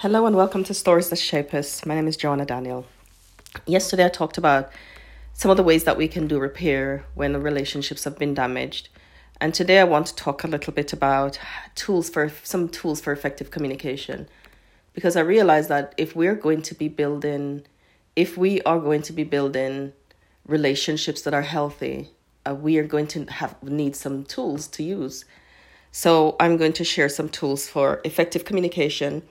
Hello and welcome to Stories That Shape Us. My name is Joanna Daniel. Yesterday I talked about some of the ways that we can do repair when relationships have been damaged. And today I want to talk a little bit about tools for some tools for effective communication. Because I realize that if we're going to be building if we are going to be building relationships that are healthy, uh, we are going to have need some tools to use. So I'm going to share some tools for effective communication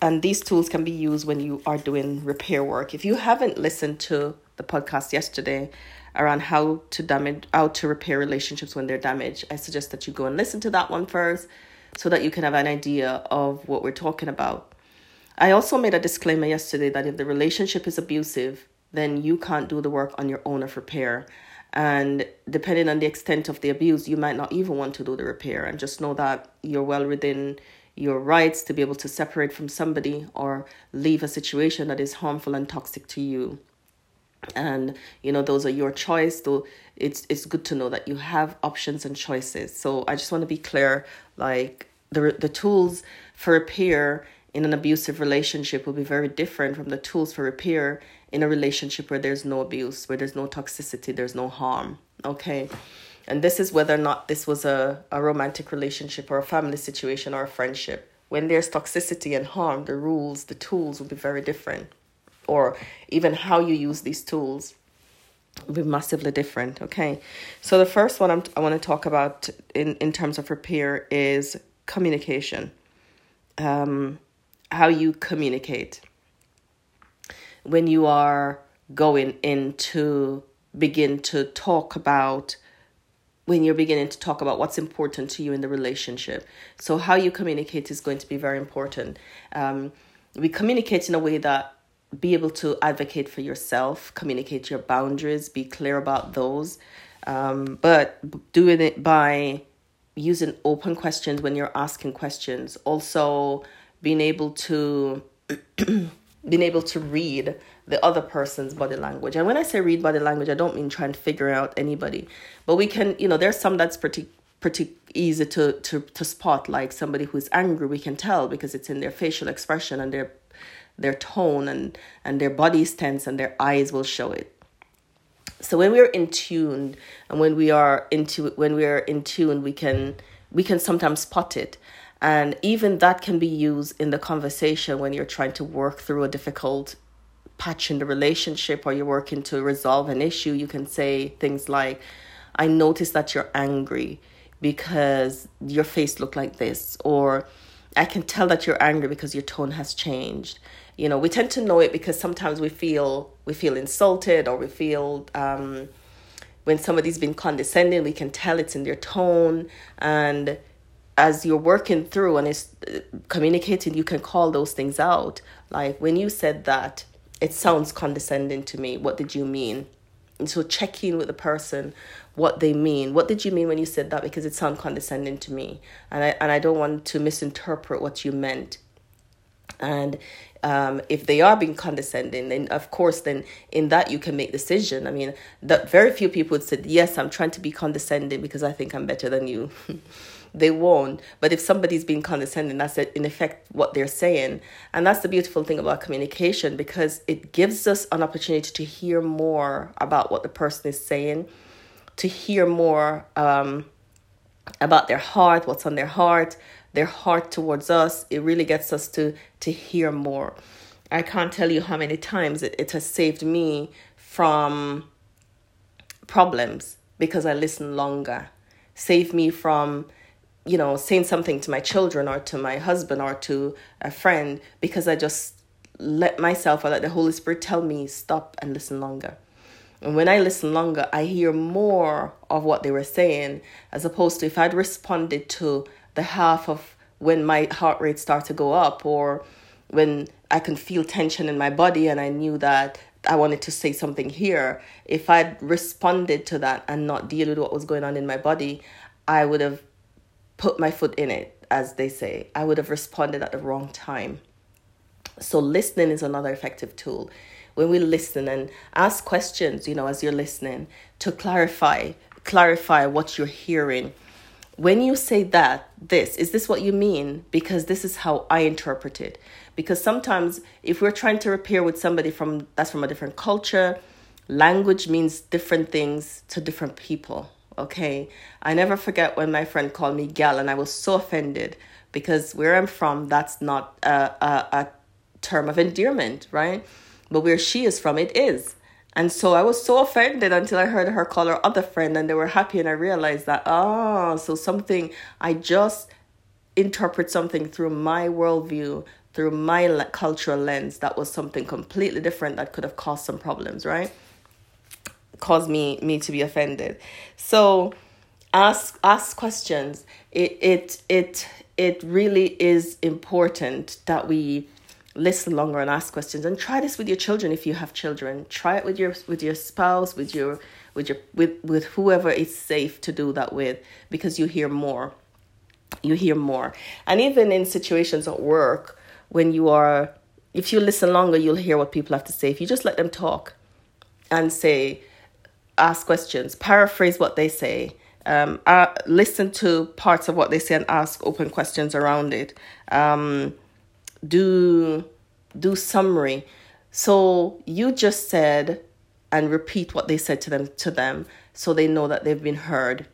and these tools can be used when you are doing repair work. If you haven't listened to the podcast yesterday around how to damage how to repair relationships when they're damaged, I suggest that you go and listen to that one first so that you can have an idea of what we're talking about. I also made a disclaimer yesterday that if the relationship is abusive, then you can't do the work on your own of repair. And depending on the extent of the abuse, you might not even want to do the repair. And just know that you're well within your rights to be able to separate from somebody or leave a situation that is harmful and toxic to you. And you know those are your choice though it's it's good to know that you have options and choices. So i just want to be clear like the the tools for repair in an abusive relationship will be very different from the tools for repair in a relationship where there's no abuse where there's no toxicity there's no harm okay and this is whether or not this was a, a romantic relationship or a family situation or a friendship. When there's toxicity and harm, the rules, the tools will be very different. Or even how you use these tools will be massively different. Okay. So the first one I'm, I want to talk about in, in terms of repair is communication. Um, how you communicate when you are going in to begin to talk about when you're beginning to talk about what's important to you in the relationship. So, how you communicate is going to be very important. Um, we communicate in a way that be able to advocate for yourself, communicate your boundaries, be clear about those, um, but doing it by using open questions when you're asking questions. Also, being able to being able to read the other person's body language. And when I say read body language, I don't mean try and figure out anybody, but we can, you know, there's some that's pretty pretty easy to to to spot like somebody who's angry we can tell because it's in their facial expression and their their tone and and their body tense and their eyes will show it. So when we're in tune and when we are into when we're in tune we can we can sometimes spot it and even that can be used in the conversation when you're trying to work through a difficult patch in the relationship or you're working to resolve an issue. You can say things like, I notice that you're angry because your face looked like this, or I can tell that you're angry because your tone has changed. You know, we tend to know it because sometimes we feel we feel insulted or we feel um, when somebody's been condescending, we can tell it's in their tone and as you're working through and it's uh, communicating, you can call those things out. Like when you said that, it sounds condescending to me. What did you mean? And so checking with the person what they mean. What did you mean when you said that? Because it sounds condescending to me, and I and I don't want to misinterpret what you meant. And um, if they are being condescending, then of course, then in that you can make decision. I mean, that very few people would say, "Yes, I'm trying to be condescending because I think I'm better than you." they won't. But if somebody's being condescending, that's in effect what they're saying. And that's the beautiful thing about communication because it gives us an opportunity to hear more about what the person is saying, to hear more um, about their heart, what's on their heart, their heart towards us. It really gets us to to hear more. I can't tell you how many times it, it has saved me from problems because I listen longer. Save me from you know, saying something to my children or to my husband or to a friend because I just let myself or let the Holy Spirit tell me stop and listen longer. And when I listen longer, I hear more of what they were saying as opposed to if I'd responded to the half of when my heart rate started to go up or when I can feel tension in my body and I knew that I wanted to say something here. If I'd responded to that and not deal with what was going on in my body, I would have put my foot in it, as they say. I would have responded at the wrong time. So, listening is another effective tool. When we listen and ask questions, you know, as you're listening to clarify, clarify what you're hearing. when you say that, this, is this what you mean? Because this is how I interpret it. Because sometimes if we're trying to repair with somebody from that's from a different culture, language means different things to different people. Okay. I never forget when my friend called me gal and I was so offended because where I'm from, that's not a, a, a term of endearment, right? But where she is from, it is. And so I was so offended until I heard her call her other friend and they were happy. And I realized that, oh, so something, I just interpret something through my worldview, through my cultural lens, that was something completely different that could have caused some problems, right? Caused me me to be offended. So ask ask questions. It it it it really is important that we listen longer and ask questions. And try this with your children if you have children. Try it with your with your spouse with your with your with with whoever is safe to do that with because you hear more. You hear more. And even in situations at work when you are if you listen longer you'll hear what people have to say. If you just let them talk and say ask questions paraphrase what they say um, uh, listen to parts of what they say and ask open questions around it um, do do summary. So you just said and repeat what they said to them to them so they know that they've been heard.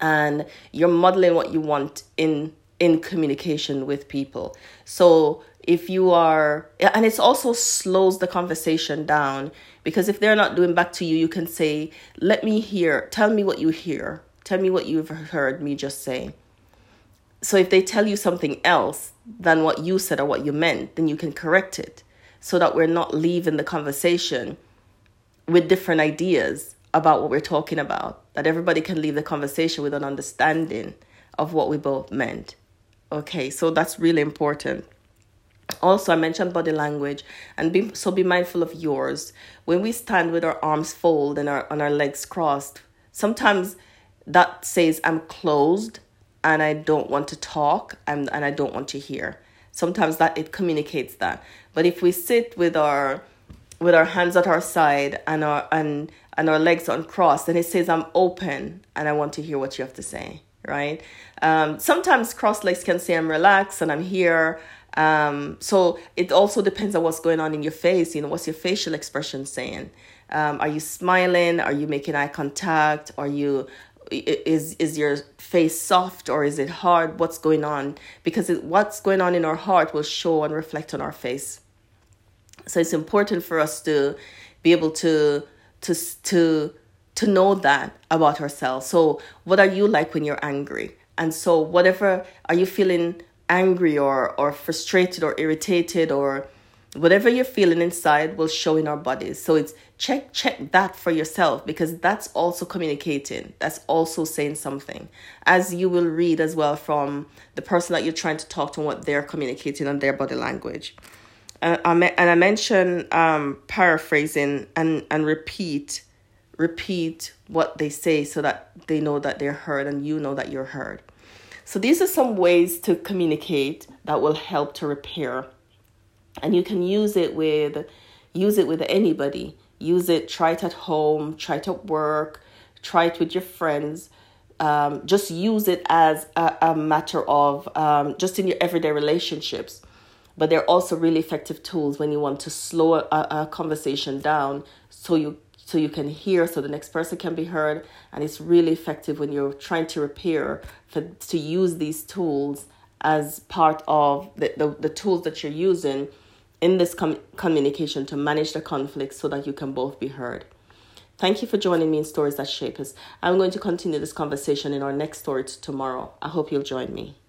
And you're modeling what you want in in communication with people. So if you are and it also slows the conversation down because if they're not doing back to you, you can say, "Let me hear. Tell me what you hear. Tell me what you've heard me just say." So if they tell you something else than what you said or what you meant, then you can correct it so that we're not leaving the conversation with different ideas about what we're talking about, that everybody can leave the conversation with an understanding of what we both meant. Okay, so that's really important. Also, I mentioned body language and be so be mindful of yours. When we stand with our arms folded and our on our legs crossed, sometimes that says I'm closed and I don't want to talk and, and I don't want to hear. Sometimes that it communicates that. But if we sit with our with our hands at our side and our and and our legs uncrossed, then it says I'm open and I want to hear what you have to say. Right? Um, sometimes crossed legs can say I'm relaxed and I'm here. Um, so it also depends on what's going on in your face. You know, what's your facial expression saying? Um, are you smiling? Are you making eye contact? Are you is is your face soft or is it hard what's going on because it, what's going on in our heart will show and reflect on our face so it's important for us to be able to to to to know that about ourselves so what are you like when you're angry and so whatever are you feeling angry or or frustrated or irritated or whatever you're feeling inside will show in our bodies. So it's check check that for yourself because that's also communicating. That's also saying something. As you will read as well from the person that you're trying to talk to and what they're communicating on their body language. Uh, I and i mentioned um, paraphrasing and and repeat repeat what they say so that they know that they're heard and you know that you're heard so these are some ways to communicate that will help to repair. And you can use it with use it with anybody. Use it try it at home try it at work try it with your friends. Um, just use it as a, a matter of um, just in your everyday relationships. But they're also really effective tools when you want to slow a, a conversation down so you so you can hear so the next person can be heard and it's really effective when you're trying to repair for to use these tools as part of the, the, the tools that you're using in this com- communication to manage the conflict so that you can both be heard. Thank you for joining me in Stories That Shape Us. I'm going to continue this conversation in our next story tomorrow. I hope you'll join me.